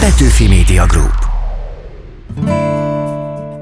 Petőfi Media Group.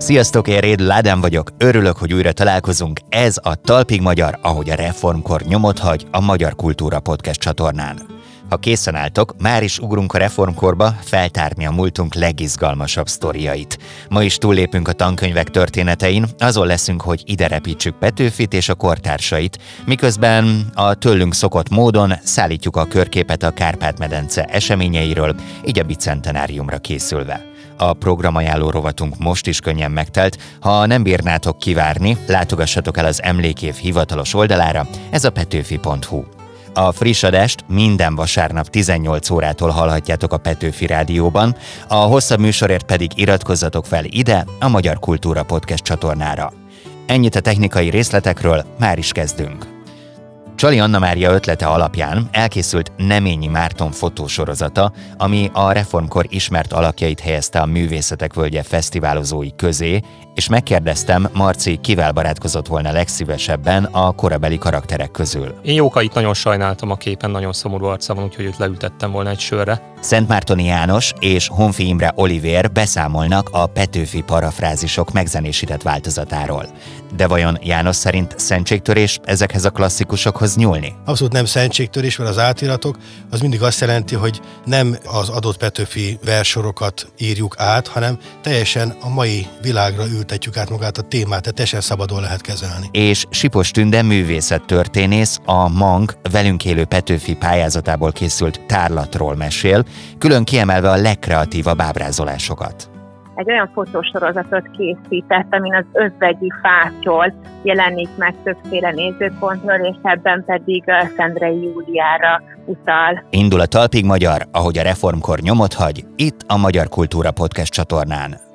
Sziasztok, én Réd Ládán vagyok, örülök, hogy újra találkozunk. Ez a Talpig Magyar, ahogy a reformkor nyomot hagy a Magyar Kultúra Podcast csatornán. Ha készen álltok, már is ugrunk a reformkorba feltárni a múltunk legizgalmasabb sztoriait. Ma is túllépünk a tankönyvek történetein, azon leszünk, hogy ide repítsük Petőfit és a kortársait, miközben a tőlünk szokott módon szállítjuk a körképet a Kárpát-medence eseményeiről, így a bicentenáriumra készülve. A programajánló rovatunk most is könnyen megtelt. Ha nem bírnátok kivárni, látogassatok el az emlékév hivatalos oldalára, ez a petőfi.hu. A friss adást minden vasárnap 18 órától hallhatjátok a Petőfi Rádióban, a hosszabb műsorért pedig iratkozzatok fel ide, a Magyar Kultúra Podcast csatornára. Ennyit a technikai részletekről, már is kezdünk. Csali Anna Mária ötlete alapján elkészült Neményi Márton fotósorozata, ami a reformkor ismert alakjait helyezte a Művészetek Völgye fesztiválozói közé, és megkérdeztem, Marci kivel barátkozott volna legszívesebben a korabeli karakterek közül. Én Jókait nagyon sajnáltam a képen, nagyon szomorú arca van, úgyhogy őt leültettem volna egy sörre. Szent Mártoni János és Honfi Imre Olivér beszámolnak a Petőfi parafrázisok megzenésített változatáról. De vajon János szerint szentségtörés ezekhez a klasszikusokhoz nyúlni? Abszolút nem szentségtörés, mert az átiratok az mindig azt jelenti, hogy nem az adott Petőfi versorokat írjuk át, hanem teljesen a mai világra ültetjük át magát a témát, tehát teljesen szabadon lehet kezelni. És Sipos Tünde művészettörténész a MANG velünk élő Petőfi pályázatából készült tárlatról mesél, külön kiemelve a legkreatívabb ábrázolásokat egy olyan fotósorozatot készített, amin az özvegyi fátyol jelenik meg többféle nézőpontról, és ebben pedig Szendrei Júliára utal. Indul a Talpig Magyar, ahogy a reformkor nyomot hagy, itt a Magyar Kultúra Podcast csatornán.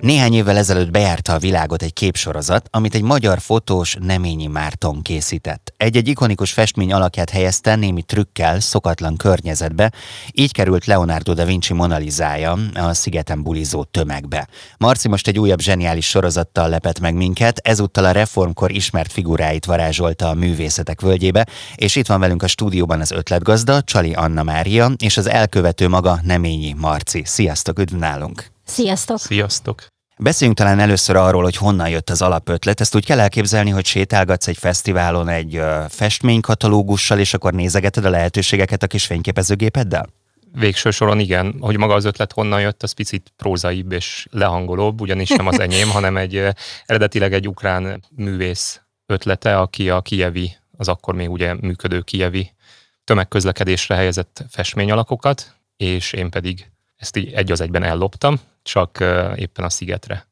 Néhány évvel ezelőtt bejárta a világot egy képsorozat, amit egy magyar fotós Neményi Márton készített. Egy-egy ikonikus festmény alakját helyezte némi trükkel, szokatlan környezetbe, így került Leonardo da Vinci Monalizája a szigeten bulizó tömegbe. Marci most egy újabb zseniális sorozattal lepett meg minket, ezúttal a reformkor ismert figuráit varázsolta a művészetek völgyébe, és itt van velünk a stúdióban az ötletgazda, Csali Anna Mária, és az elkövető maga Neményi Marci. Sziasztok, üdv nálunk! Sziasztok! Sziasztok! Beszéljünk talán először arról, hogy honnan jött az alapötlet. Ezt úgy kell elképzelni, hogy sétálgatsz egy fesztiválon egy festménykatalógussal, és akkor nézegeted a lehetőségeket a kis fényképezőgépeddel? Végső soron igen, hogy maga az ötlet honnan jött, az picit prózaibb és lehangolóbb, ugyanis nem az enyém, hanem egy eredetileg egy ukrán művész ötlete, aki a kievi, az akkor még ugye működő kievi tömegközlekedésre helyezett festményalakokat, és én pedig ezt így egy az egyben elloptam, csak éppen a szigetre.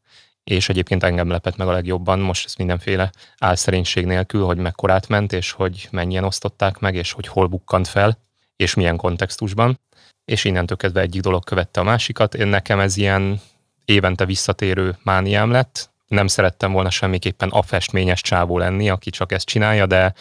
És egyébként engem lepett meg a legjobban, most ez mindenféle álszerénység nélkül, hogy mekkorát ment, és hogy mennyien osztották meg, és hogy hol bukkant fel, és milyen kontextusban. És innentől kezdve egyik dolog követte a másikat. Én nekem ez ilyen évente visszatérő mániám lett. Nem szerettem volna semmiképpen a festményes csávó lenni, aki csak ezt csinálja, de,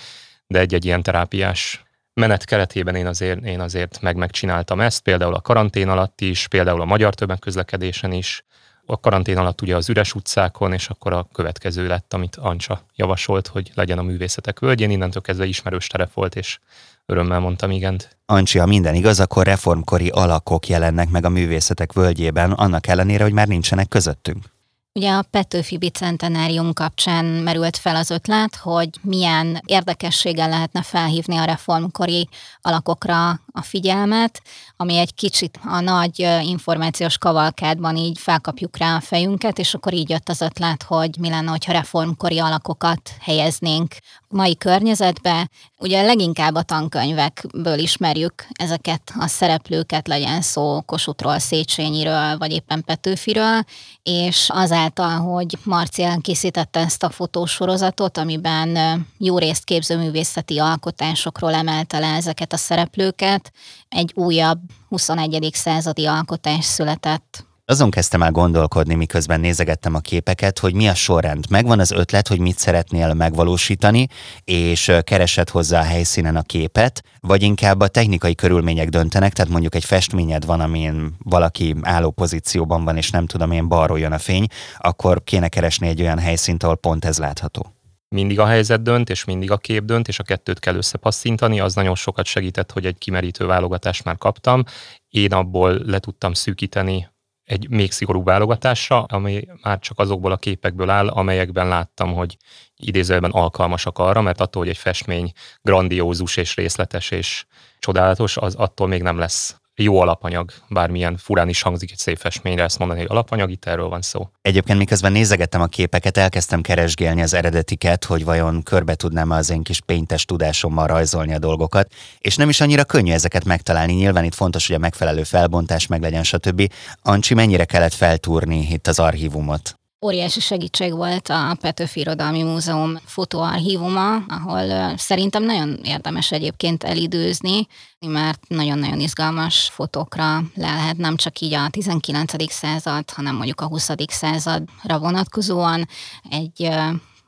de egy-egy ilyen terápiás menet keretében én azért, én azért meg megcsináltam ezt, például a karantén alatt is, például a magyar tömegközlekedésen is, a karantén alatt ugye az üres utcákon, és akkor a következő lett, amit Ancsa javasolt, hogy legyen a művészetek völgyén, innentől kezdve ismerős terep volt, és örömmel mondtam igent. Ancsi, ha minden igaz, akkor reformkori alakok jelennek meg a művészetek völgyében, annak ellenére, hogy már nincsenek közöttünk. Ugye a Petőfi Bicentenárium kapcsán merült fel az ötlet, hogy milyen érdekességgel lehetne felhívni a reformkori alakokra a figyelmet, ami egy kicsit a nagy információs kavalkádban így felkapjuk rá a fejünket, és akkor így jött az ötlet, hogy mi lenne, hogyha reformkori alakokat helyeznénk mai környezetbe. Ugye leginkább a tankönyvekből ismerjük ezeket a szereplőket, legyen szó Kossuthról, Széchenyiről, vagy éppen Petőfiről, és azáltal, hogy Marcián készítette ezt a fotósorozatot, amiben jó részt képzőművészeti alkotásokról emelte le ezeket a szereplőket, egy újabb 21. századi alkotás született. Azon kezdtem el gondolkodni, miközben nézegettem a képeket, hogy mi a sorrend. Megvan az ötlet, hogy mit szeretnél megvalósítani, és keresed hozzá a helyszínen a képet, vagy inkább a technikai körülmények döntenek, tehát mondjuk egy festményed van, amin valaki álló pozícióban van, és nem tudom én balról jön a fény, akkor kéne keresni egy olyan helyszínt, ahol pont ez látható mindig a helyzet dönt, és mindig a kép dönt, és a kettőt kell összepasszintani, az nagyon sokat segített, hogy egy kimerítő válogatást már kaptam. Én abból le tudtam szűkíteni egy még szigorú válogatásra, ami már csak azokból a képekből áll, amelyekben láttam, hogy idézőben alkalmasak arra, mert attól, hogy egy festmény grandiózus és részletes és csodálatos, az attól még nem lesz jó alapanyag, bármilyen furán is hangzik egy szép festményre ezt mondani, hogy alapanyag, itt erről van szó. Egyébként miközben nézegettem a képeket, elkezdtem keresgélni az eredetiket, hogy vajon körbe tudnám az én kis pénytes tudásommal rajzolni a dolgokat, és nem is annyira könnyű ezeket megtalálni. Nyilván itt fontos, hogy a megfelelő felbontás meglegyen, stb. Ancsi, mennyire kellett feltúrni itt az archívumot? Óriási segítség volt a Petőfi Irodalmi Múzeum fotóarchívuma, ahol szerintem nagyon érdemes egyébként elidőzni, mert nagyon-nagyon izgalmas fotókra le lehet nem csak így a 19. század, hanem mondjuk a 20. századra vonatkozóan egy,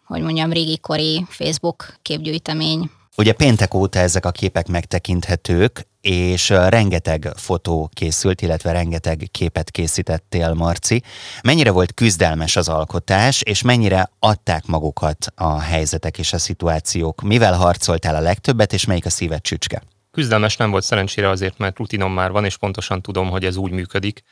hogy mondjam, régi kori Facebook képgyűjtemény Ugye péntek óta ezek a képek megtekinthetők, és rengeteg fotó készült, illetve rengeteg képet készítettél, Marci. Mennyire volt küzdelmes az alkotás, és mennyire adták magukat a helyzetek és a szituációk? Mivel harcoltál a legtöbbet, és melyik a szíved csücske? Küzdelmes nem volt szerencsére azért, mert rutinom már van, és pontosan tudom, hogy ez úgy működik,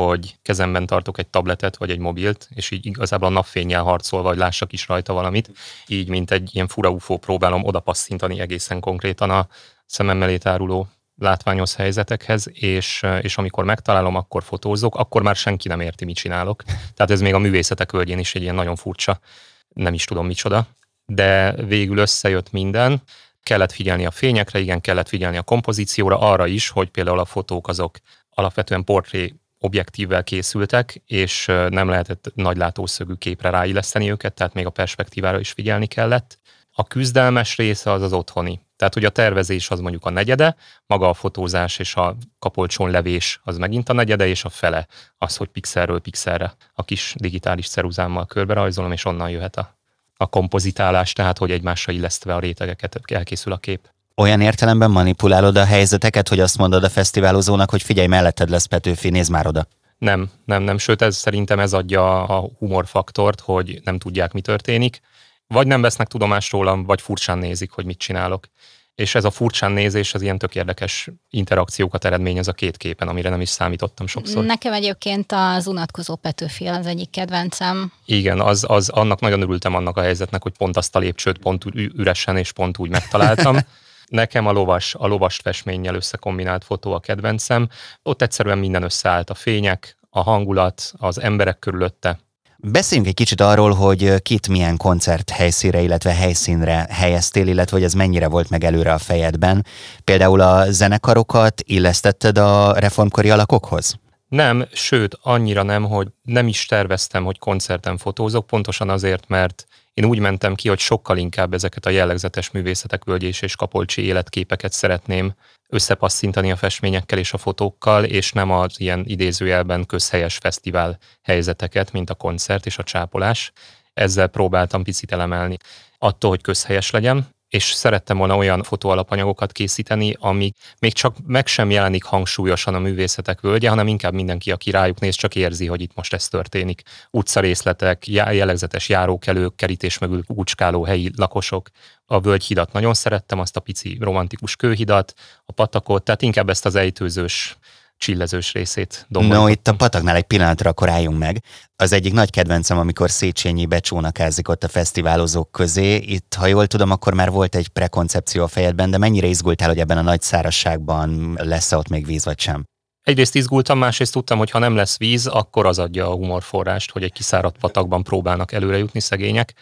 hogy kezemben tartok egy tabletet vagy egy mobilt, és így igazából a napfényjel harcolva, hogy lássak is rajta valamit, így mint egy ilyen fura UFO próbálom oda passzintani egészen konkrétan a szemem mellé táruló látványos helyzetekhez, és, és amikor megtalálom, akkor fotózok, akkor már senki nem érti, mit csinálok. Tehát ez még a művészetek völgyén is egy ilyen nagyon furcsa, nem is tudom micsoda, de végül összejött minden, kellett figyelni a fényekre, igen, kellett figyelni a kompozícióra, arra is, hogy például a fotók azok alapvetően portré objektívvel készültek, és nem lehetett nagy látószögű képre ráilleszteni őket, tehát még a perspektívára is figyelni kellett. A küzdelmes része az az otthoni. Tehát, hogy a tervezés az mondjuk a negyede, maga a fotózás és a kapolcson levés az megint a negyede, és a fele az, hogy pixelről pixelre a kis digitális ceruzámmal körbe rajzolom, és onnan jöhet a, a kompozitálás, tehát hogy egymásra illesztve a rétegeket elkészül a kép olyan értelemben manipulálod a helyzeteket, hogy azt mondod a fesztiválozónak, hogy figyelj, melletted lesz Petőfi, nézd már oda. Nem, nem, nem, sőt ez szerintem ez adja a humorfaktort, hogy nem tudják, mi történik. Vagy nem vesznek tudomást rólam, vagy furcsán nézik, hogy mit csinálok. És ez a furcsán nézés az ilyen tök érdekes interakciókat eredményez a két képen, amire nem is számítottam sokszor. Nekem egyébként az unatkozó Petőfi az egyik kedvencem. Igen, az, az annak nagyon örültem annak a helyzetnek, hogy pont azt a lépcsőt pont üresen és pont úgy megtaláltam. Nekem a lovas, a lovas festménnyel összekombinált fotó a kedvencem. Ott egyszerűen minden összeállt, a fények, a hangulat, az emberek körülötte. Beszéljünk egy kicsit arról, hogy kit milyen koncert helyszínre, illetve helyszínre helyeztél, illetve hogy ez mennyire volt meg előre a fejedben. Például a zenekarokat illesztetted a reformkori alakokhoz? Nem, sőt, annyira nem, hogy nem is terveztem, hogy koncerten fotózok, pontosan azért, mert én úgy mentem ki, hogy sokkal inkább ezeket a jellegzetes művészetek, völgyés és kapolcsi életképeket szeretném összepasszintani a festményekkel és a fotókkal, és nem az ilyen idézőjelben közhelyes fesztivál helyzeteket, mint a koncert és a csápolás. Ezzel próbáltam picit elemelni attól, hogy közhelyes legyen, és szerettem volna olyan fotóalapanyagokat készíteni, ami még csak meg sem jelenik hangsúlyosan a művészetek völgye, hanem inkább mindenki, aki rájuk néz, csak érzi, hogy itt most ez történik. Utcarészletek, jellegzetes járókelők, kerítés mögül úcskáló helyi lakosok. A völgyhidat nagyon szerettem, azt a pici romantikus kőhidat, a patakot, tehát inkább ezt az ejtőzős csillezős részét domboljuk. No, itt a pataknál egy pillanatra akkor álljunk meg. Az egyik nagy kedvencem, amikor Széchenyi becsónakázik ott a fesztiválozók közé. Itt, ha jól tudom, akkor már volt egy prekoncepció a fejedben, de mennyire izgultál, hogy ebben a nagy szárazságban lesz-e ott még víz, vagy sem? Egyrészt izgultam, másrészt tudtam, hogy ha nem lesz víz, akkor az adja a humorforrást, hogy egy kiszáradt patakban próbálnak előre jutni szegények.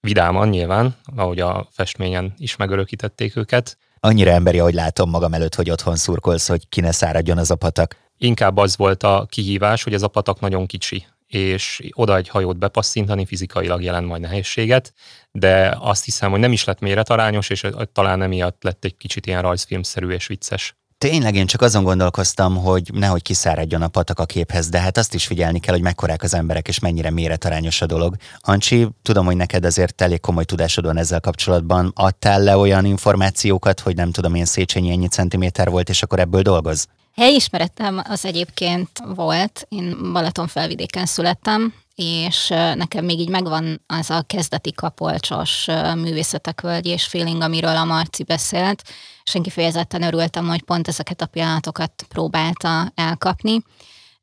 Vidáman nyilván, ahogy a festményen is megörökítették őket annyira emberi, ahogy látom magam előtt, hogy otthon szurkolsz, hogy ki ne száradjon az a patak. Inkább az volt a kihívás, hogy ez a patak nagyon kicsi, és oda egy hajót bepasszintani fizikailag jelent majd nehézséget, de azt hiszem, hogy nem is lett méretarányos, és talán emiatt lett egy kicsit ilyen rajzfilmszerű és vicces. Tényleg én csak azon gondolkoztam, hogy nehogy kiszáradjon a patak a képhez, de hát azt is figyelni kell, hogy mekkorák az emberek, és mennyire méretarányos a dolog. Ancsi, tudom, hogy neked azért elég komoly tudásod van ezzel kapcsolatban. Adtál le olyan információkat, hogy nem tudom, én Széchenyi ennyi centiméter volt, és akkor ebből dolgoz? Helyismeretem az egyébként volt, én Balaton felvidéken születtem, és nekem még így megvan az a kezdeti kapolcsos művészetek völgy és feeling, amiről a Marci beszélt, és én kifejezetten örültem, hogy pont ezeket a pillanatokat próbálta elkapni.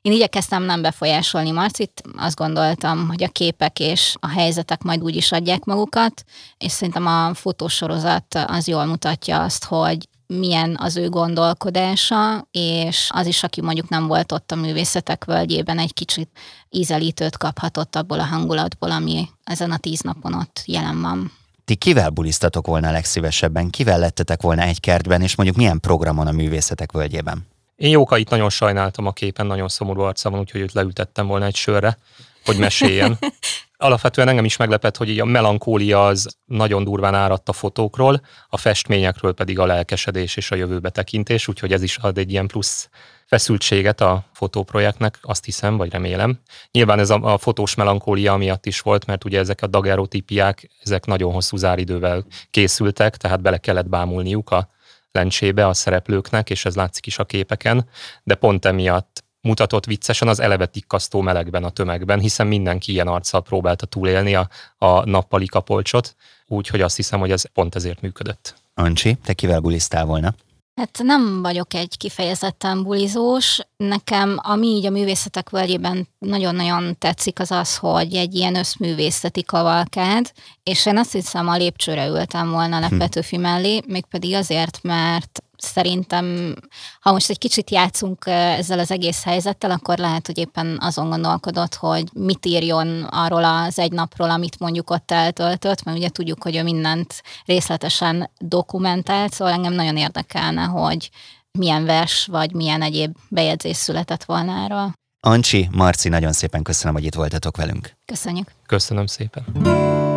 Én igyekeztem nem befolyásolni Marcit, azt gondoltam, hogy a képek és a helyzetek majd úgy is adják magukat, és szerintem a fotósorozat az jól mutatja azt, hogy milyen az ő gondolkodása, és az is, aki mondjuk nem volt ott a művészetek völgyében, egy kicsit ízelítőt kaphatott abból a hangulatból, ami ezen a tíz napon ott jelen van. Ti kivel bulisztatok volna legszívesebben? Kivel lettetek volna egy kertben, és mondjuk milyen programon a művészetek völgyében? Én Jókait nagyon sajnáltam a képen, nagyon szomorú arca van, úgyhogy őt leültettem volna egy sörre, hogy meséljen. Alapvetően engem is meglepett, hogy így a melankólia az nagyon durván áradt a fotókról, a festményekről pedig a lelkesedés és a jövőbe tekintés, úgyhogy ez is ad egy ilyen plusz feszültséget a fotóprojektnek, azt hiszem, vagy remélem. Nyilván ez a, a fotós melankólia miatt is volt, mert ugye ezek a dagerotípiák, ezek nagyon hosszú záridővel készültek, tehát bele kellett bámulniuk a lencsébe a szereplőknek, és ez látszik is a képeken, de pont emiatt mutatott viccesen az eleve tikkasztó melegben a tömegben, hiszen mindenki ilyen arccal próbálta túlélni a, a nappali kapolcsot, úgyhogy azt hiszem, hogy ez pont ezért működött. Ancsi, te kivel bulisztál volna? Hát nem vagyok egy kifejezetten bulizós. Nekem, ami így a művészetek völgyében nagyon-nagyon tetszik, az az, hogy egy ilyen összművészeti kavalkád, és én azt hiszem a lépcsőre ültem volna a Petőfi mellé, mégpedig azért, mert szerintem, ha most egy kicsit játszunk ezzel az egész helyzettel, akkor lehet, hogy éppen azon gondolkodott, hogy mit írjon arról az egy napról, amit mondjuk ott eltöltött, mert ugye tudjuk, hogy ő mindent részletesen dokumentált, szóval engem nagyon érdekelne, hogy milyen vers vagy milyen egyéb bejegyzés született volna erről. Ancsi, Marci, nagyon szépen köszönöm, hogy itt voltatok velünk. Köszönjük. Köszönöm szépen.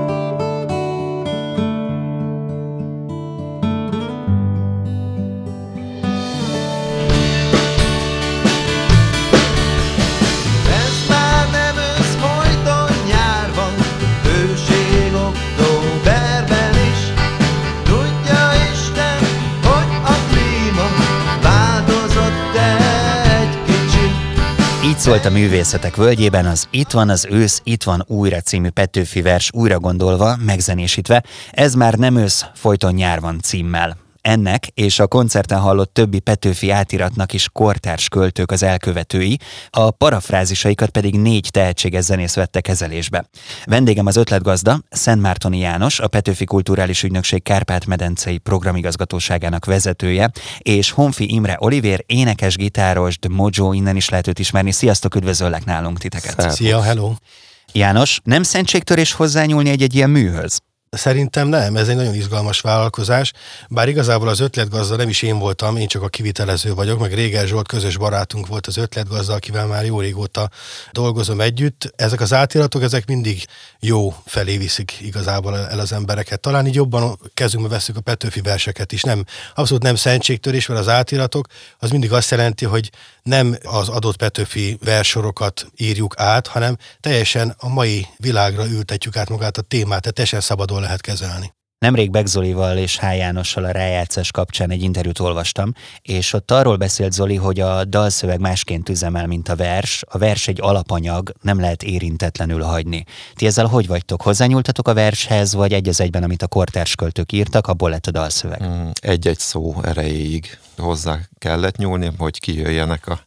Szólt a művészetek völgyében az Itt van az ősz, itt van újra című Petőfi vers újra gondolva, megzenésítve. Ez már nem ősz, folyton nyár van címmel. Ennek és a koncerten hallott többi Petőfi átiratnak is kortárs költők az elkövetői, a parafrázisaikat pedig négy tehetséges zenész vette kezelésbe. Vendégem az ötletgazda, Szent Mártoni János, a Petőfi Kulturális Ügynökség Kárpát-medencei programigazgatóságának vezetője, és Honfi Imre Olivér, énekes, gitáros, de Mojo, innen is lehet őt ismerni. Sziasztok, üdvözöllek nálunk titeket! Szia, hello! János, nem szentségtörés hozzányúlni egy-egy ilyen műhöz? Szerintem nem, ez egy nagyon izgalmas vállalkozás, bár igazából az ötletgazda nem is én voltam, én csak a kivitelező vagyok, meg Réger Zsolt közös barátunk volt az ötletgazda, akivel már jó régóta dolgozom együtt. Ezek az átiratok, ezek mindig jó felé viszik igazából el az embereket. Talán így jobban kezünkbe veszük a Petőfi verseket is. Nem, abszolút nem szentségtörés, mert az átiratok az mindig azt jelenti, hogy nem az adott Petőfi versorokat írjuk át, hanem teljesen a mai világra ültetjük át magát a témát, tehát teljesen szabadon lehet kezelni. Nemrég Begzolival és H. Jánossal a rájátszás kapcsán egy interjút olvastam, és ott arról beszélt Zoli, hogy a dalszöveg másként üzemel, mint a vers. A vers egy alapanyag, nem lehet érintetlenül hagyni. Ti ezzel hogy vagytok? Hozzányúltatok a vershez, vagy egy az egyben, amit a kortárs költők írtak, abból lett a dalszöveg? Mm, egy-egy szó erejéig hozzá kellett nyúlni, hogy kijöjjenek a,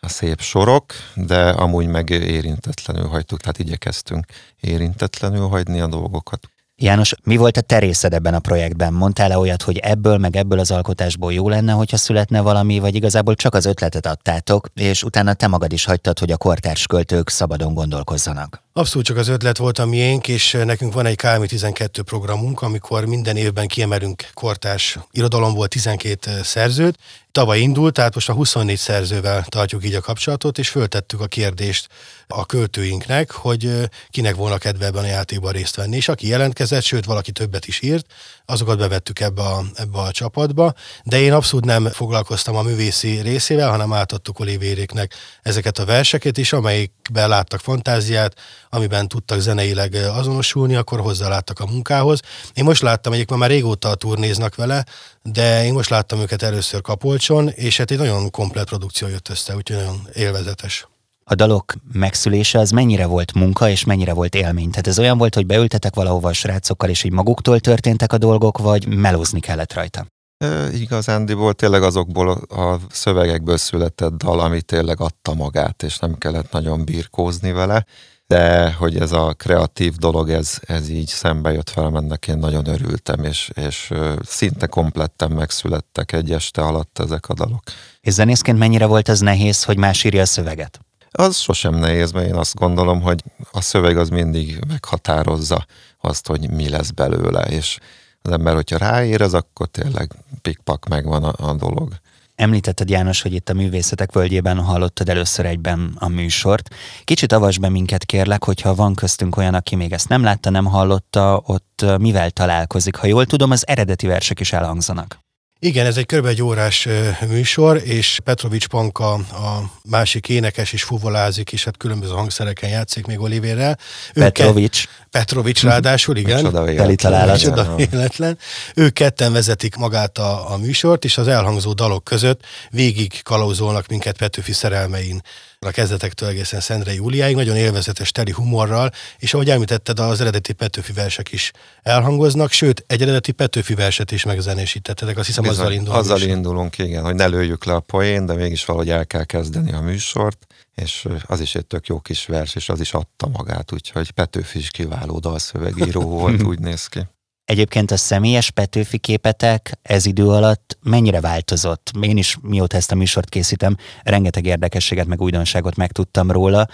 a szép sorok, de amúgy meg érintetlenül hagytuk, tehát igyekeztünk érintetlenül hagyni a dolgokat. János, mi volt a terészed ebben a projektben? Mondtál-e olyat, hogy ebből meg ebből az alkotásból jó lenne, hogyha születne valami, vagy igazából csak az ötletet adtátok, és utána te magad is hagytad, hogy a kortárs költők szabadon gondolkozzanak? Abszolút csak az ötlet volt a miénk, és nekünk van egy KMI 12 programunk, amikor minden évben kiemelünk kortárs irodalomból 12 szerzőt. Tavaly indult, tehát most a 24 szerzővel tartjuk így a kapcsolatot, és föltettük a kérdést a költőinknek, hogy kinek volna kedve ebben a játékban részt venni. És aki jelentkezett, sőt valaki többet is írt, azokat bevettük ebbe a, ebbe a csapatba, de én abszolút nem foglalkoztam a művészi részével, hanem átadtuk Olivéréknek ezeket a verseket is, amelyikben láttak fantáziát, amiben tudtak zeneileg azonosulni, akkor hozzáláttak a munkához. Én most láttam, egyik már régóta a turnéznak vele, de én most láttam őket először Kapolcson, és hát egy nagyon komplet produkció jött össze, úgyhogy nagyon élvezetes. A dalok megszülése az mennyire volt munka, és mennyire volt élmény? Tehát ez olyan volt, hogy beültetek valahova a srácokkal, és így maguktól történtek a dolgok, vagy melózni kellett rajta? E, igazándiból tényleg azokból a szövegekből született dal, ami tényleg adta magát, és nem kellett nagyon birkózni vele de hogy ez a kreatív dolog, ez, ez így szembe jött fel, ennek én nagyon örültem, és, és szinte kompletten megszülettek egy este alatt ezek a dalok. És zenészként mennyire volt ez nehéz, hogy más írja a szöveget? Az sosem nehéz, mert én azt gondolom, hogy a szöveg az mindig meghatározza azt, hogy mi lesz belőle, és az ember, hogyha ráérez, akkor tényleg pikpak megvan a, a dolog. Említetted János, hogy itt a művészetek völgyében hallottad először egyben a műsort. Kicsit avasd be minket kérlek, hogyha van köztünk olyan, aki még ezt nem látta, nem hallotta, ott mivel találkozik. Ha jól tudom, az eredeti versek is elhangzanak. Igen, ez egy kb. egy órás műsor, és Petrovics Panka a másik énekes is fuvolázik, és hát különböző hangszereken játszik még Olivérrel. Petrovics. Petrovics ráadásul, igen. Teli találat. Csoda véletlen. Ők ketten vezetik magát a, a műsort, és az elhangzó dalok között végig kalauzolnak minket Petőfi szerelmein a kezdetektől egészen Szendrei Júliáig, nagyon élvezetes, teli humorral, és ahogy említetted, az eredeti Petőfi versek is elhangoznak, sőt, egy eredeti Petőfi verset is megzenésítettetek, azt hiszem Bizony, azzal indulunk. Azzal is. indulunk, igen, hogy ne lőjük le a poén, de mégis valahogy el kell kezdeni a műsort, és az is egy tök jó kis vers, és az is adta magát, úgyhogy Petőfi is kiváló dalszövegíró volt, úgy néz ki. Egyébként a személyes Petőfi képetek ez idő alatt mennyire változott? Én is mióta ezt a műsort készítem, rengeteg érdekességet meg újdonságot megtudtam róla.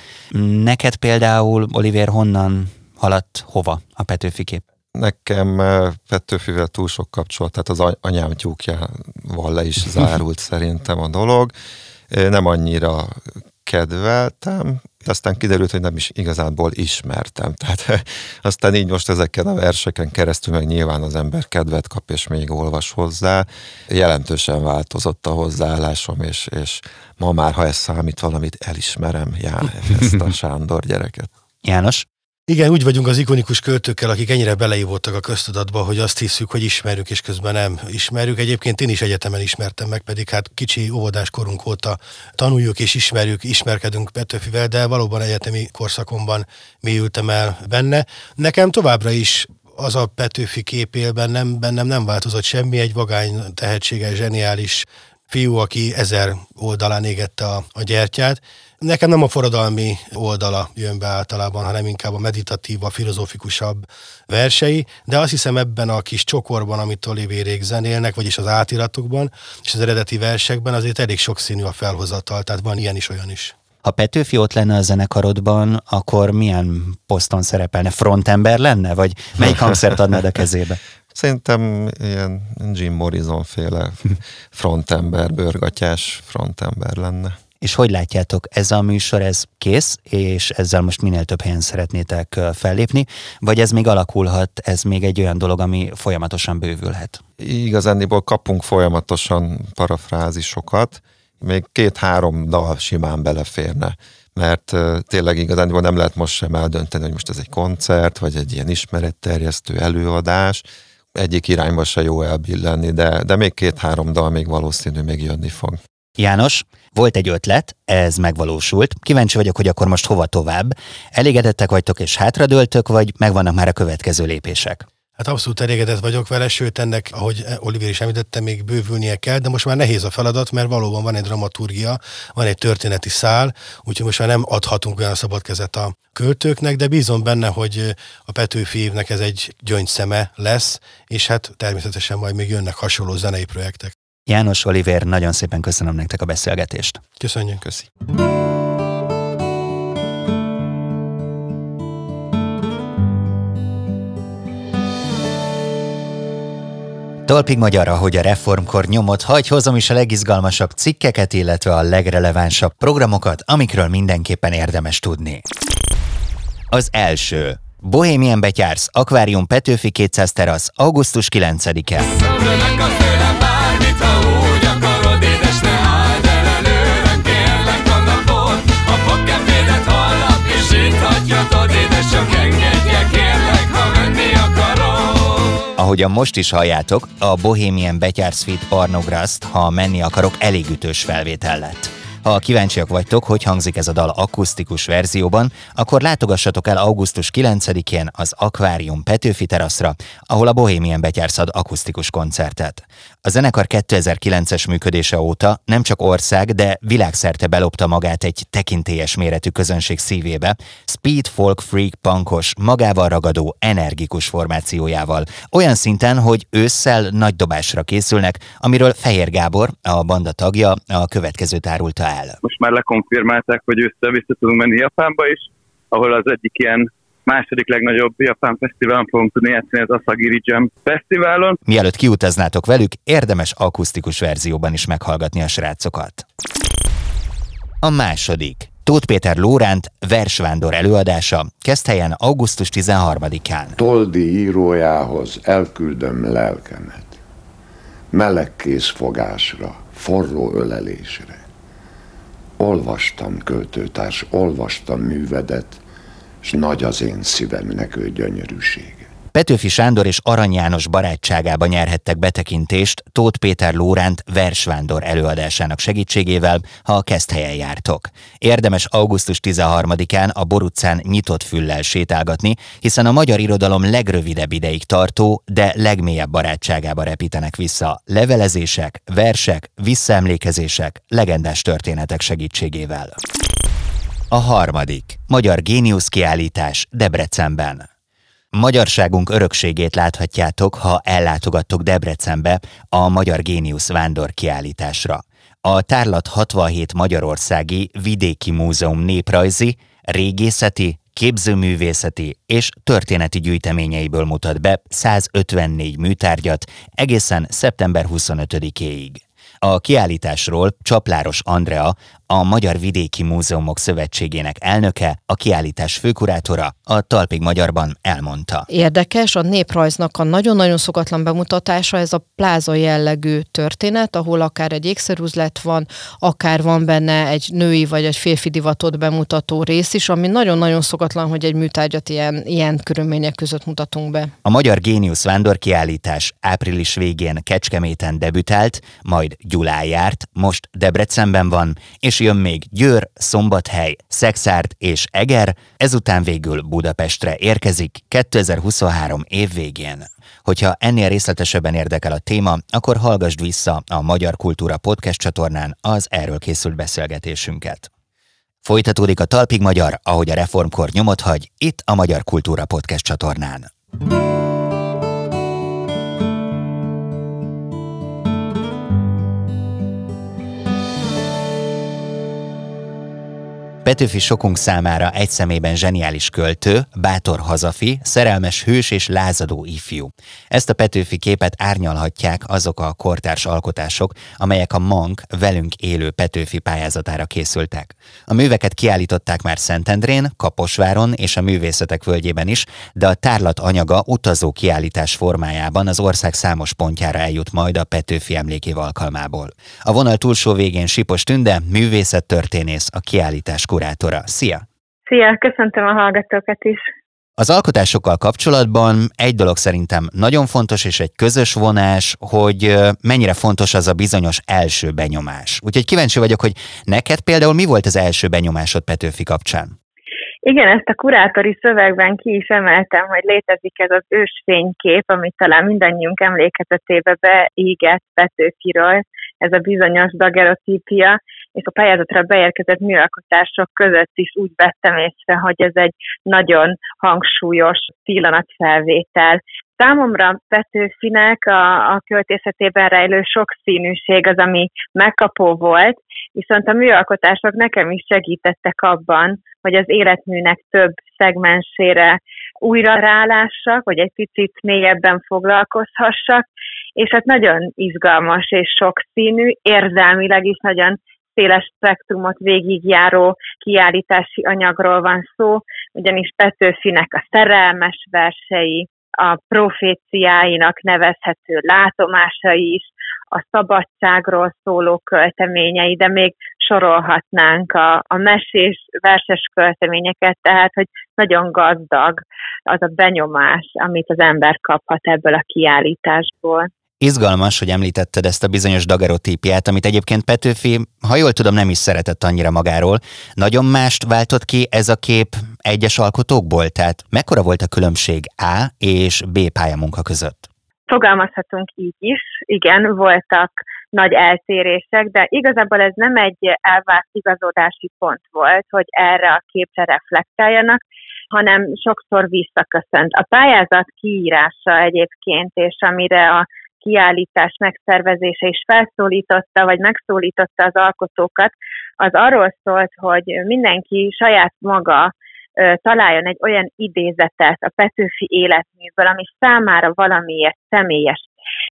Neked például, Oliver, honnan haladt hova a Petőfi kép? Nekem Petőfivel túl sok kapcsolat, tehát az anyám tyúkjával le is zárult szerintem a dolog. Nem annyira kedveltem, aztán kiderült, hogy nem is igazából ismertem. Tehát aztán így most ezeken a verseken keresztül meg nyilván az ember kedvet kap, és még olvas hozzá. Jelentősen változott a hozzáállásom, és, és ma már, ha ez számít valamit, elismerem já, ezt a Sándor gyereket. János? Igen, úgy vagyunk az ikonikus költőkkel, akik ennyire beleívottak a köztudatba, hogy azt hiszük, hogy ismerjük, és közben nem ismerjük. Egyébként én is egyetemen ismertem meg, pedig hát kicsi óvodás korunk óta tanuljuk és ismerjük, ismerkedünk Petőfivel, de valóban egyetemi korszakomban mélyültem el benne. Nekem továbbra is az a Petőfi kép él bennem, bennem nem változott semmi, egy vagány, tehetséges, zseniális fiú, aki ezer oldalán égette a, a gyertyát, Nekem nem a forradalmi oldala jön be általában, hanem inkább a meditatív, a filozófikusabb versei, de azt hiszem ebben a kis csokorban, amit Olivérék zenélnek, vagyis az átiratokban, és az eredeti versekben azért elég sokszínű a felhozatal, tehát van ilyen is, olyan is. Ha Petőfi ott lenne a zenekarodban, akkor milyen poszton szerepelne? Frontember lenne? Vagy melyik hangszert adnád a kezébe? Szerintem ilyen Jim Morrison féle frontember, bőrgatyás frontember lenne. És hogy látjátok, ez a műsor, ez kész, és ezzel most minél több helyen szeretnétek fellépni, vagy ez még alakulhat, ez még egy olyan dolog, ami folyamatosan bővülhet? Igazándiból kapunk folyamatosan parafrázisokat, még két-három dal simán beleférne mert tényleg igazán nem lehet most sem eldönteni, hogy most ez egy koncert, vagy egy ilyen ismeretterjesztő előadás. Egyik irányba se jó elbillenni, de, de még két-három dal még valószínű még jönni fog. János, volt egy ötlet, ez megvalósult. Kíváncsi vagyok, hogy akkor most hova tovább. Elégedettek vagytok és hátradőltök, vagy megvannak már a következő lépések? Hát abszolút elégedett vagyok vele, sőt ennek, ahogy Oliver is említette, még bővülnie kell, de most már nehéz a feladat, mert valóban van egy dramaturgia, van egy történeti szál, úgyhogy most már nem adhatunk olyan szabad kezet a költőknek, de bízom benne, hogy a Petőfi évnek ez egy gyöngyszeme lesz, és hát természetesen majd még jönnek hasonló zenei projektek. János Oliver, nagyon szépen köszönöm nektek a beszélgetést. Köszönjük. Köszi. Talpig magyar, hogy a reformkor nyomot hagy, hozom is a legizgalmasabb cikkeket, illetve a legrelevánsabb programokat, amikről mindenképpen érdemes tudni. Az első. Bohemian Betyársz, Akvárium Petőfi 200 terasz, augusztus 9-e. Ahogyan most is halljátok, a Bohemian Betyár Suite Parnograszt, ha menni akarok, elég ütős felvétel lett. Ha kíváncsiak vagytok, hogy hangzik ez a dal akusztikus verzióban, akkor látogassatok el augusztus 9-én az Aquarium Petőfi teraszra, ahol a Bohemian betyárszad akusztikus koncertet. A zenekar 2009-es működése óta nem csak ország, de világszerte belopta magát egy tekintélyes méretű közönség szívébe, speed folk freak punkos, magával ragadó, energikus formációjával. Olyan szinten, hogy ősszel nagy dobásra készülnek, amiről Fehér Gábor, a banda tagja, a következőt árulta el. Most már lekonfirmálták, hogy ősszel vissza tudunk menni Japánba is, ahol az egyik ilyen második legnagyobb japán fesztiválon fogunk tudni játszani az Asagiri Jam Fesztiválon. Mielőtt kiutaznátok velük, érdemes akusztikus verzióban is meghallgatni a srácokat. A második. Tóth Péter Lóránt versvándor előadása helyen augusztus 13-án. Toldi írójához elküldöm lelkemet. Meleg készfogásra, forró ölelésre. Olvastam költőtárs, olvastam művedet, és nagy az én szívemnek ő gyönyörűség. Petőfi Sándor és Arany János barátságába nyerhettek betekintést Tóth Péter Lóránt versvándor előadásának segítségével, ha a helyen jártok. Érdemes augusztus 13-án a Borucán nyitott füllel sétálgatni, hiszen a magyar irodalom legrövidebb ideig tartó, de legmélyebb barátságába repítenek vissza levelezések, versek, visszaemlékezések, legendás történetek segítségével. A harmadik. Magyar Géniusz kiállítás Debrecenben. Magyarságunk örökségét láthatjátok, ha ellátogattok Debrecenbe a Magyar Géniusz vándor kiállításra. A tárlat 67 magyarországi vidéki múzeum néprajzi, régészeti, képzőművészeti és történeti gyűjteményeiből mutat be 154 műtárgyat egészen szeptember 25-éig. A kiállításról Csapláros Andrea, a Magyar Vidéki Múzeumok Szövetségének elnöke, a kiállítás főkurátora a Talpig Magyarban elmondta. Érdekes, a néprajznak a nagyon-nagyon szokatlan bemutatása, ez a pláza jellegű történet, ahol akár egy ékszerüzlet van, akár van benne egy női vagy egy férfi divatot bemutató rész is, ami nagyon-nagyon szokatlan, hogy egy műtárgyat ilyen, ilyen körülmények között mutatunk be. A Magyar Géniusz Vándor kiállítás április végén Kecskeméten debütált, majd Gyulán járt, most Debrecenben van, és jön még Győr, Szombathely, Szexárd és Eger, ezután végül Budapestre érkezik 2023 év végén. Hogyha ennél részletesebben érdekel a téma, akkor hallgassd vissza a Magyar Kultúra Podcast csatornán az erről készült beszélgetésünket. Folytatódik a Talpig Magyar, ahogy a reformkor nyomot hagy, itt a Magyar Kultúra Podcast csatornán. Petőfi sokunk számára egy szemében zseniális költő, bátor hazafi, szerelmes hős és lázadó ifjú. Ezt a Petőfi képet árnyalhatják azok a kortárs alkotások, amelyek a Mank velünk élő Petőfi pályázatára készültek. A műveket kiállították már Szentendrén, Kaposváron és a Művészetek völgyében is, de a tárlat anyaga utazó kiállítás formájában az ország számos pontjára eljut majd a Petőfi emlékév alkalmából. A vonal túlsó végén Sipos Tünde, művészettörténész, a kiállítás kurátora. Szia! Szia, köszöntöm a hallgatókat is! Az alkotásokkal kapcsolatban egy dolog szerintem nagyon fontos, és egy közös vonás, hogy mennyire fontos az a bizonyos első benyomás. Úgyhogy kíváncsi vagyok, hogy neked például mi volt az első benyomásod Petőfi kapcsán? Igen, ezt a kurátori szövegben ki is emeltem, hogy létezik ez az ősfénykép, amit talán mindannyiunk emlékezetébe beígett Petőfiről, ez a bizonyos dagerotípia, és a pályázatra beérkezett műalkotások között is úgy vettem észre, hogy ez egy nagyon hangsúlyos pillanatfelvétel. Számomra Petőfinek a, a költészetében rejlő sokszínűség az, ami megkapó volt, viszont a műalkotások nekem is segítettek abban, hogy az életműnek több szegmensére újra rálássak, hogy egy picit mélyebben foglalkozhassak, és hát nagyon izgalmas és sokszínű, érzelmileg is nagyon széles spektrumot végigjáró kiállítási anyagról van szó, ugyanis Petőfinek a szerelmes versei, a proféciáinak nevezhető látomásai is, a szabadságról szóló költeményei, de még sorolhatnánk a, a mesés, verses költeményeket, tehát hogy nagyon gazdag az a benyomás, amit az ember kaphat ebből a kiállításból. Izgalmas, hogy említetted ezt a bizonyos dagerotípiát, amit egyébként Petőfi, ha jól tudom, nem is szeretett annyira magáról. Nagyon mást váltott ki ez a kép egyes alkotókból? Tehát mekkora volt a különbség A és B pályamunka között? Fogalmazhatunk így is. Igen, voltak nagy eltérések, de igazából ez nem egy elvárt igazodási pont volt, hogy erre a képre reflektáljanak, hanem sokszor visszaköszönt. A pályázat kiírása egyébként, és amire a kiállítás megszervezése is felszólította, vagy megszólította az alkotókat, az arról szólt, hogy mindenki saját maga találjon egy olyan idézetet a Petőfi életműből, ami számára valamiért személyes.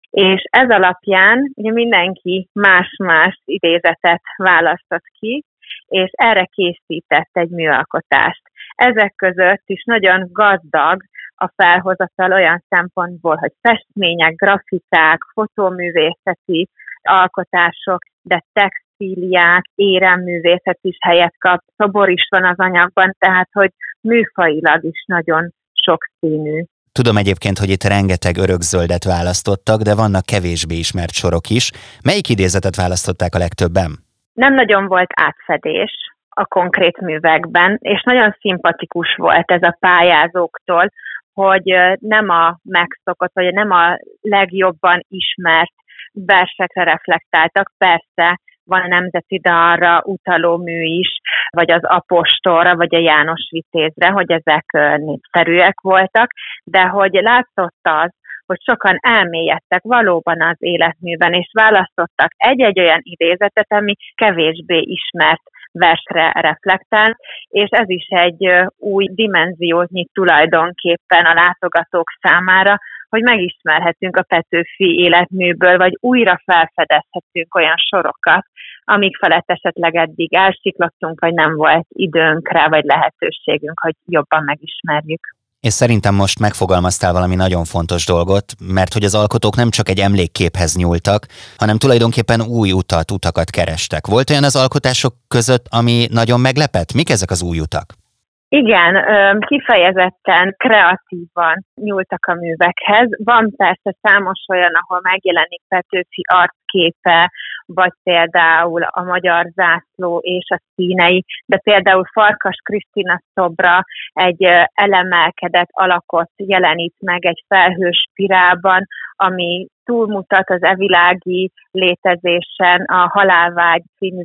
És ez alapján ugye mindenki más-más idézetet választott ki, és erre készített egy műalkotást. Ezek között is nagyon gazdag a felhozatal olyan szempontból, hogy festmények, grafikák, fotóművészeti alkotások, de textíliák, éremművészet is helyet kap, szobor is van az anyagban, tehát hogy műfajilag is nagyon sokszínű. Tudom egyébként, hogy itt rengeteg örökzöldet választottak, de vannak kevésbé ismert sorok is. Melyik idézetet választották a legtöbben? Nem nagyon volt átfedés a konkrét művekben, és nagyon szimpatikus volt ez a pályázóktól, hogy nem a megszokott, vagy nem a legjobban ismert versekre reflektáltak. Persze van a nemzeti dalra utaló mű is, vagy az apostolra, vagy a János Vitézre, hogy ezek népszerűek voltak, de hogy látszott az, hogy sokan elmélyedtek valóban az életműben, és választottak egy-egy olyan idézetet, ami kevésbé ismert versre reflektál, és ez is egy új dimenziót nyit tulajdonképpen a látogatók számára, hogy megismerhetünk a Petőfi életműből, vagy újra felfedezhetünk olyan sorokat, amik felett esetleg eddig elsiklottunk, vagy nem volt időnk rá, vagy lehetőségünk, hogy jobban megismerjük. És szerintem most megfogalmaztál valami nagyon fontos dolgot, mert hogy az alkotók nem csak egy emlékképhez nyúltak, hanem tulajdonképpen új utat, utakat kerestek. Volt olyan az alkotások között, ami nagyon meglepett? Mik ezek az új utak? Igen, kifejezetten kreatívan nyúltak a művekhez. Van persze számos olyan, ahol megjelenik Petőfi arcképe, vagy például a magyar zászló és a színei, de például Farkas Krisztina szobra egy elemelkedett alakot jelenít meg egy felhős spirálban, ami túlmutat az evilági létezésen, a halálvágy című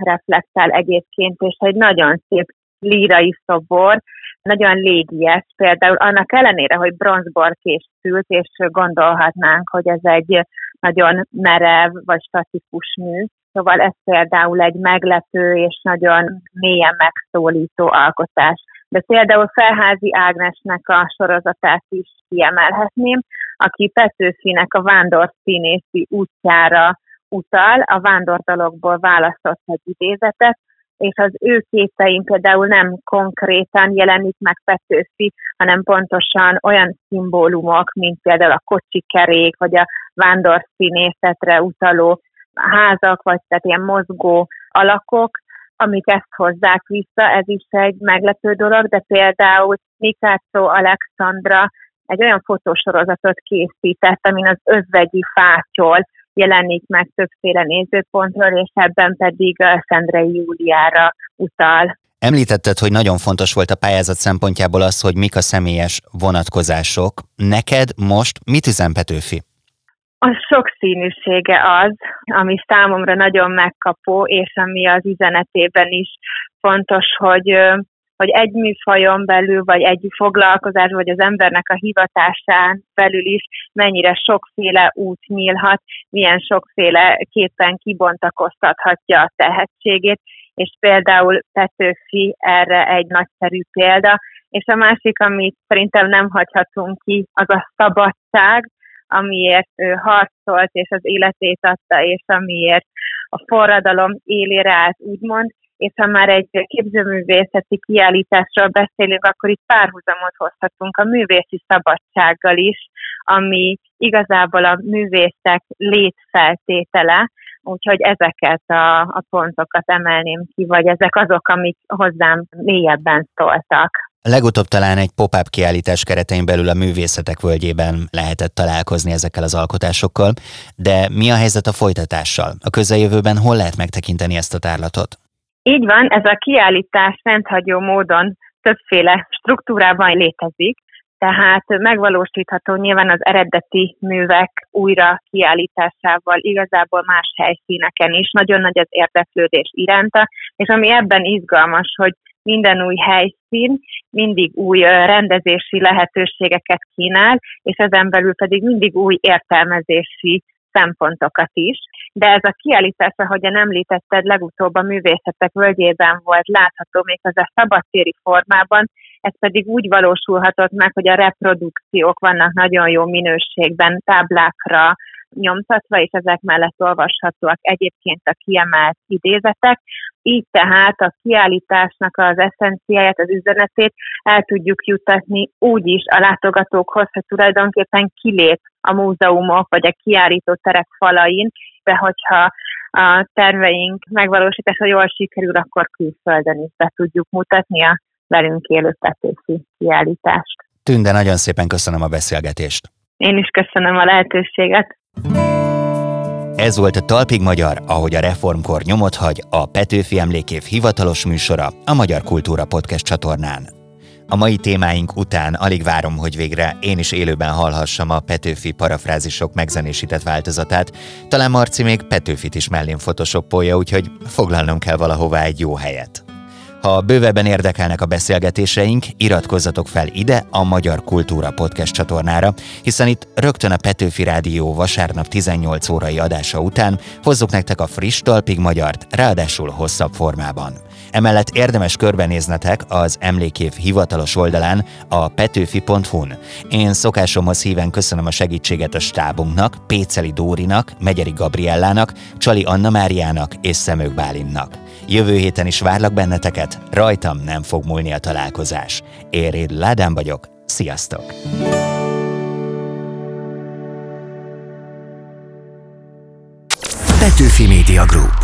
reflektál egyébként, és egy nagyon szép lírai szobor, nagyon légies, például annak ellenére, hogy bronzbor készült, és gondolhatnánk, hogy ez egy nagyon merev vagy statikus mű. Szóval ez például egy meglepő és nagyon mélyen megszólító alkotás. De például Felházi Ágnesnek a sorozatát is kiemelhetném, aki Petőfinek a vándor színészi útjára utal, a vándordalokból választott egy idézetet, és az ő képein például nem konkrétan jelenik meg Petőfi, hanem pontosan olyan szimbólumok, mint például a kocsikerék, vagy a vándorszínészetre utaló házak, vagy tehát ilyen mozgó alakok, amik ezt hozzák vissza, ez is egy meglepő dolog, de például Mikácsó Alexandra egy olyan fotósorozatot készített, amin az özvegyi fátyol jelenik meg többféle nézőpontról, és ebben pedig Szendrei Júliára utal. Említetted, hogy nagyon fontos volt a pályázat szempontjából az, hogy mik a személyes vonatkozások. Neked most mit üzen Petőfi? A sokszínűsége az, ami számomra nagyon megkapó, és ami az üzenetében is fontos, hogy hogy egy műfajon belül, vagy egy foglalkozás, vagy az embernek a hivatásán belül is mennyire sokféle út nyílhat, milyen sokféle képen kibontakoztathatja a tehetségét, és például Petőfi erre egy nagyszerű példa, és a másik, amit szerintem nem hagyhatunk ki, az a szabadság, amiért ő harcolt, és az életét adta, és amiért a forradalom élére állt, úgymond, és ha már egy képzőművészeti kiállításról beszélünk, akkor itt párhuzamot hozhatunk a művészi szabadsággal is, ami igazából a művészek létfeltétele, úgyhogy ezeket a, a pontokat emelném ki, vagy ezek azok, amik hozzám mélyebben szóltak. Legutóbb talán egy pop-up kiállítás keretein belül a művészetek völgyében lehetett találkozni ezekkel az alkotásokkal, de mi a helyzet a folytatással? A közeljövőben hol lehet megtekinteni ezt a tárlatot? Így van, ez a kiállítás rendhagyó módon többféle struktúrában létezik, tehát megvalósítható nyilván az eredeti művek újra kiállításával, igazából más helyszíneken is. Nagyon nagy az érdeklődés iránta, és ami ebben izgalmas, hogy minden új helyszín mindig új rendezési lehetőségeket kínál, és ezen belül pedig mindig új értelmezési szempontokat is. De ez a kiállítás, ahogyan említetted, legutóbb a művészetek völgyében volt látható, még a szabadtéri formában, ez pedig úgy valósulhatott meg, hogy a reprodukciók vannak nagyon jó minőségben, táblákra nyomtatva, és ezek mellett olvashatóak egyébként a kiemelt idézetek. Így tehát a kiállításnak az eszenciáját, az üzenetét el tudjuk jutatni úgy is a látogatókhoz, hogy tulajdonképpen kilép a múzeumok vagy a kiállító terek falain, de hogyha a terveink megvalósítása jól sikerül, akkor külföldön is be tudjuk mutatni a velünk élő Petőfi kiállítást. Tünde, nagyon szépen köszönöm a beszélgetést. Én is köszönöm a lehetőséget. Ez volt a Talpig Magyar, ahogy a reformkor nyomot hagy, a Petőfi Emlékév hivatalos műsora a Magyar Kultúra Podcast csatornán. A mai témáink után alig várom, hogy végre én is élőben hallhassam a Petőfi parafrázisok megzenésített változatát. Talán Marci még Petőfit is mellén photoshopolja, úgyhogy foglalnom kell valahová egy jó helyet. Ha bővebben érdekelnek a beszélgetéseink, iratkozzatok fel ide a Magyar Kultúra Podcast csatornára, hiszen itt rögtön a Petőfi Rádió vasárnap 18 órai adása után hozzuk nektek a friss talpig magyart, ráadásul hosszabb formában. Emellett érdemes körbenéznetek az emlékév hivatalos oldalán a petőfi.hu-n. Én szokásomhoz híven köszönöm a segítséget a stábunknak, Péceli Dórinak, Megyeri Gabriellának, Csali Anna Máriának és Szemők Bálinnak. Jövő héten is várlak benneteket, rajtam nem fog múlni a találkozás. Éréd Ládán vagyok, sziasztok! Petőfi Media Group